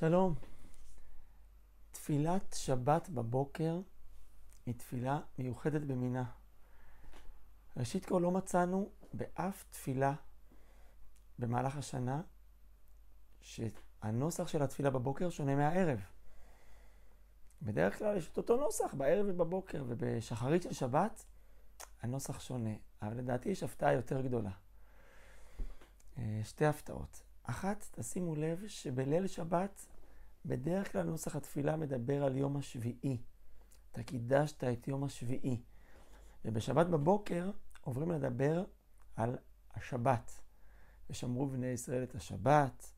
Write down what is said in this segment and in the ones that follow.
שלום. תפילת שבת בבוקר היא תפילה מיוחדת במינה. ראשית כל לא מצאנו באף תפילה במהלך השנה שהנוסח של התפילה בבוקר שונה מהערב. בדרך כלל יש את אותו נוסח בערב ובבוקר, ובשחרית של שבת הנוסח שונה. אבל לדעתי יש הפתעה יותר גדולה. אה, שתי הפתעות. אחת, תשימו לב שבליל שבת, בדרך כלל נוסח התפילה מדבר על יום השביעי. אתה קידשת את יום השביעי. ובשבת בבוקר עוברים לדבר על השבת. ושמרו בני ישראל את השבת,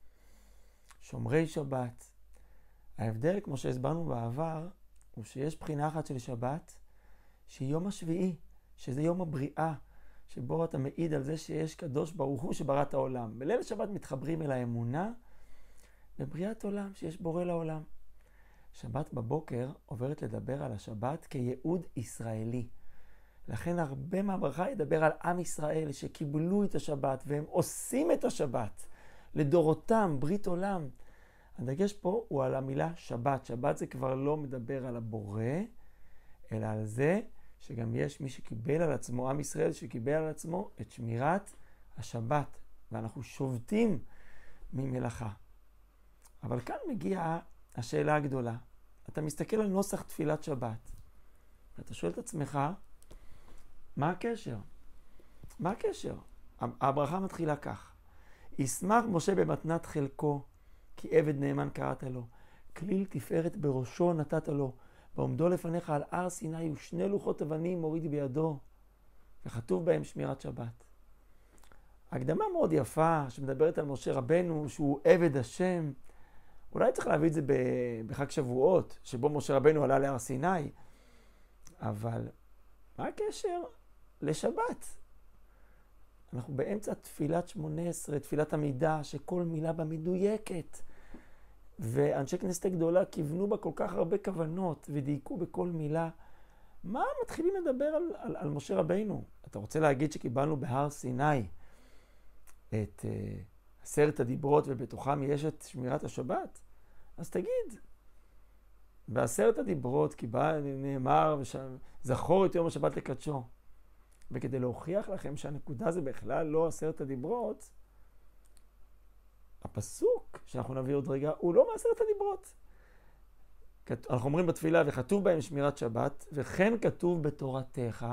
שומרי שבת. ההבדל, כמו שהסברנו בעבר, הוא שיש בחינה אחת של שבת, שהיא יום השביעי, שזה יום הבריאה, שבו אתה מעיד על זה שיש קדוש ברוך הוא שברא את העולם. בליל שבת מתחברים אל האמונה בבריאת עולם, שיש בורא לעולם. שבת בבוקר עוברת לדבר על השבת כייעוד ישראלי. לכן הרבה מהברכה ידבר על עם ישראל שקיבלו את השבת והם עושים את השבת לדורותם, ברית עולם. הדגש פה הוא על המילה שבת. שבת זה כבר לא מדבר על הבורא, אלא על זה שגם יש מי שקיבל על עצמו, עם ישראל שקיבל על עצמו את שמירת השבת, ואנחנו שובתים ממלאכה. אבל כאן מגיעה השאלה הגדולה. אתה מסתכל על נוסח תפילת שבת, ואתה שואל את עצמך, מה הקשר? מה הקשר? הברכה מתחילה כך: ישמח משה במתנת חלקו, כי עבד נאמן קראת לו. כליל תפארת בראשו נתת לו. ועומדו לפניך על הר סיני ושני לוחות אבנים מוריד בידו, וכתוב בהם שמירת שבת. הקדמה מאוד יפה שמדברת על משה רבנו שהוא עבד השם. אולי צריך להביא את זה בחג שבועות, שבו משה רבנו עלה להר סיני, אבל מה הקשר לשבת? אנחנו באמצע תפילת שמונה עשרה, תפילת המידע, שכל מילה בה מדויקת. ואנשי כנסת הגדולה כיוונו בה כל כך הרבה כוונות ודייקו בכל מילה. מה מתחילים לדבר על, על, על משה רבינו? אתה רוצה להגיד שקיבלנו בהר סיני את uh, עשרת הדיברות ובתוכם יש את שמירת השבת? אז תגיד. בעשרת הדיברות קיבל, נאמר, זכור את יום השבת לקדשו. וכדי להוכיח לכם שהנקודה זה בכלל לא עשרת הדיברות, הפסוק שאנחנו נביא עוד רגע, הוא לא מעשרת הדיברות. אנחנו אומרים בתפילה, וכתוב בהם שמירת שבת, וכן כתוב בתורתך,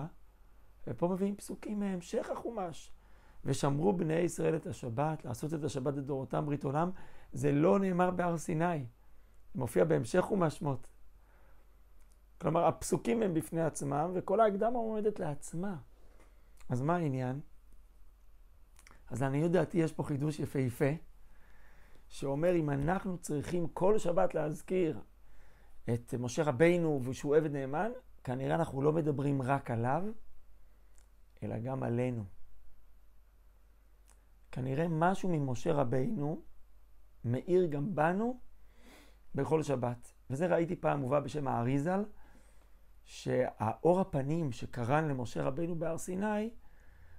ופה מביאים פסוקים מהמשך החומש. ושמרו בני ישראל את השבת, לעשות את השבת לדורותם ברית עולם, זה לא נאמר בהר סיני. מופיע בהמשך חומש שמות. כלומר, הפסוקים הם בפני עצמם, וכל ההקדמה עומדת לעצמה. אז מה העניין? אז לעניות דעתי יש פה חידוש יפהפה. שאומר אם אנחנו צריכים כל שבת להזכיר את משה רבינו ושהוא עבד נאמן, כנראה אנחנו לא מדברים רק עליו, אלא גם עלינו. כנראה משהו ממשה רבינו מאיר גם בנו בכל שבת. וזה ראיתי פעם מובא בשם האריזל, שהאור הפנים שקרן למשה רבינו בהר סיני,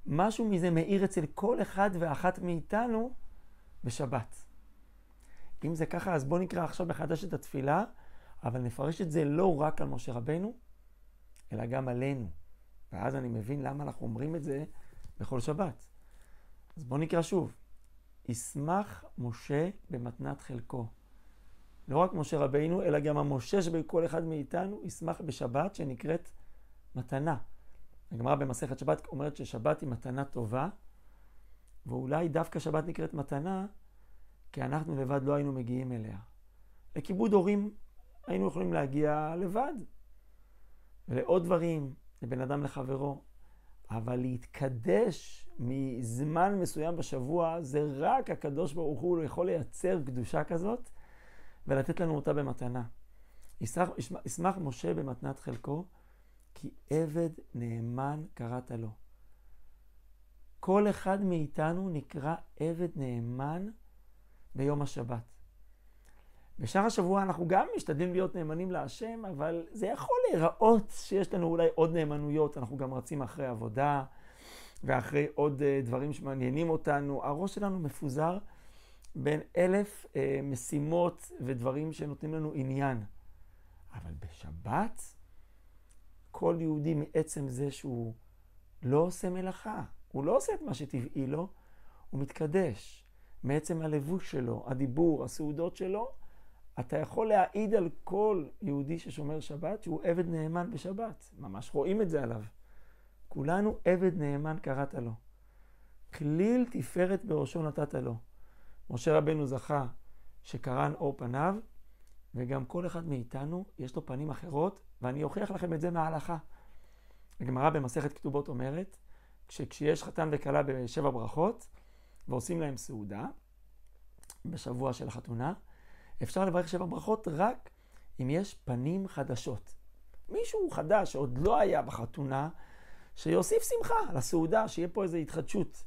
משהו מזה מאיר אצל כל אחד ואחת מאיתנו בשבת. אם זה ככה, אז בואו נקרא עכשיו מחדש את התפילה, אבל נפרש את זה לא רק על משה רבנו, אלא גם עלינו. ואז אני מבין למה אנחנו אומרים את זה בכל שבת. אז בואו נקרא שוב. ישמח משה במתנת חלקו. לא רק משה רבינו, אלא גם המשה שבכל אחד מאיתנו ישמח בשבת שנקראת מתנה. הגמרא במסכת שבת אומרת ששבת היא מתנה טובה, ואולי דווקא שבת נקראת מתנה, כי אנחנו לבד לא היינו מגיעים אליה. לכיבוד הורים היינו יכולים להגיע לבד, ולעוד דברים, לבן אדם לחברו, אבל להתקדש מזמן מסוים בשבוע, זה רק הקדוש ברוך הוא יכול לייצר קדושה כזאת ולתת לנו אותה במתנה. ישמח, ישמח משה במתנת חלקו, כי עבד נאמן קראת לו. כל אחד מאיתנו נקרא עבד נאמן ביום השבת. בשאר השבוע אנחנו גם משתדלים להיות נאמנים להשם, אבל זה יכול להיראות שיש לנו אולי עוד נאמנויות, אנחנו גם רצים אחרי עבודה ואחרי עוד אה, דברים שמעניינים אותנו, הראש שלנו מפוזר, בין אלף אה, משימות ודברים שנותנים לנו עניין. אבל בשבת, כל יהודי מעצם זה שהוא לא עושה מלאכה, הוא לא עושה את מה שטבעי לו, הוא מתקדש. מעצם הלבוש שלו, הדיבור, הסעודות שלו, אתה יכול להעיד על כל יהודי ששומר שבת שהוא עבד נאמן בשבת. ממש רואים את זה עליו. כולנו עבד נאמן קראת לו. כליל תפארת בראשו נתת לו. משה רבנו זכה שקרן אור פניו, וגם כל אחד מאיתנו יש לו פנים אחרות, ואני אוכיח לכם את זה מההלכה. הגמרא במסכת כתובות אומרת, שכשיש חתן וכלה בשבע ברכות, ועושים להם סעודה, בשבוע של החתונה, אפשר לברך שבע ברכות רק אם יש פנים חדשות. מישהו חדש שעוד לא היה בחתונה, שיוסיף שמחה לסעודה, שיהיה פה איזו התחדשות.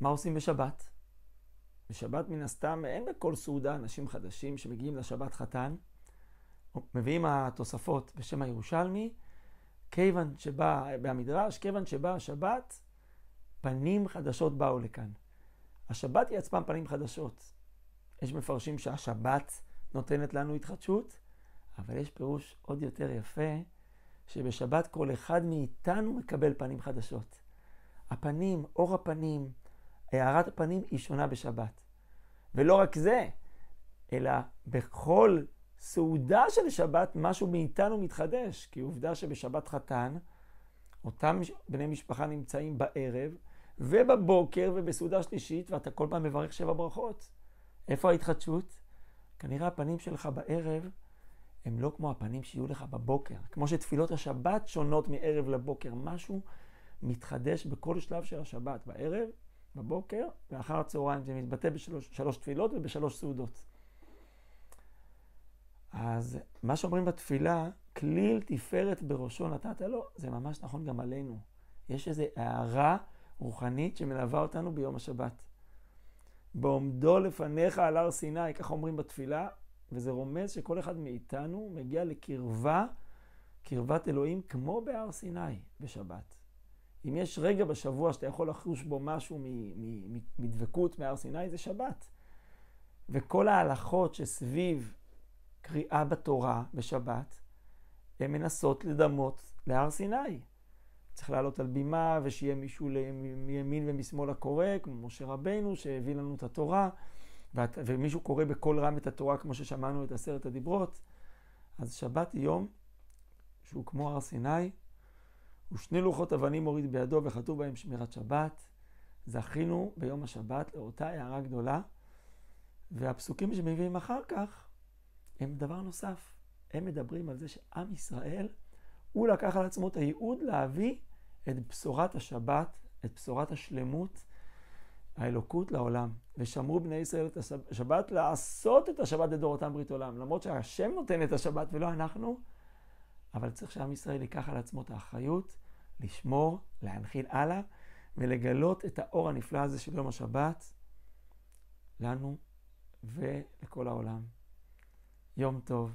מה עושים בשבת? בשבת מן הסתם אין בכל סעודה אנשים חדשים שמגיעים לשבת חתן. מביאים התוספות בשם הירושלמי, כיוון שבא, במדרש, כיוון שבא השבת, פנים חדשות באו לכאן. השבת היא עצמם פנים חדשות. יש מפרשים שהשבת נותנת לנו התחדשות, אבל יש פירוש עוד יותר יפה, שבשבת כל אחד מאיתנו מקבל פנים חדשות. הפנים, אור הפנים, הארת הפנים היא שונה בשבת. ולא רק זה, אלא בכל סעודה של שבת משהו מאיתנו מתחדש, כי עובדה שבשבת חתן, אותם בני משפחה נמצאים בערב, ובבוקר ובסעודה שלישית, ואתה כל פעם מברך שבע ברכות. איפה ההתחדשות? כנראה הפנים שלך בערב הם לא כמו הפנים שיהיו לך בבוקר. כמו שתפילות השבת שונות מערב לבוקר. משהו מתחדש בכל שלב של השבת, בערב, בבוקר, ואחר הצהריים זה מתבטא בשלוש תפילות ובשלוש סעודות. אז מה שאומרים בתפילה, כליל תפארת בראשו נתת לו, זה ממש נכון גם עלינו. יש איזו הערה רוחנית שמלווה אותנו ביום השבת. בעומדו לפניך על הר סיני, כך אומרים בתפילה, וזה רומז שכל אחד מאיתנו מגיע לקרבה, קרבת אלוהים, כמו בהר סיני בשבת. אם יש רגע בשבוע שאתה יכול לחוש בו משהו מדבקות מהר סיני, זה שבת. וכל ההלכות שסביב קריאה בתורה בשבת, הן מנסות לדמות להר סיני. צריך לעלות על בימה ושיהיה מישהו מימין ומשמאל הקורא, כמו משה רבנו שהביא לנו את התורה, ומישהו קורא בקול רם את התורה כמו ששמענו את עשרת הדיברות. אז שבת יום שהוא כמו הר סיני, ושני לוחות אבנים הוריד בידו וכתוב בהם שמירת שבת. זכינו ביום השבת לאותה הערה גדולה, והפסוקים שמביאים אחר כך הם דבר נוסף. הם מדברים על זה שעם ישראל הוא לקח על עצמו את הייעוד להביא את בשורת השבת, את בשורת השלמות, האלוקות לעולם. ושמרו בני ישראל את השבת לעשות את השבת לדורותם ברית עולם. למרות שהשם נותן את השבת ולא אנחנו, אבל צריך שעם ישראל ייקח על עצמו את האחריות לשמור, להנחיל הלאה ולגלות את האור הנפלא הזה של יום השבת לנו ולכל העולם. יום טוב.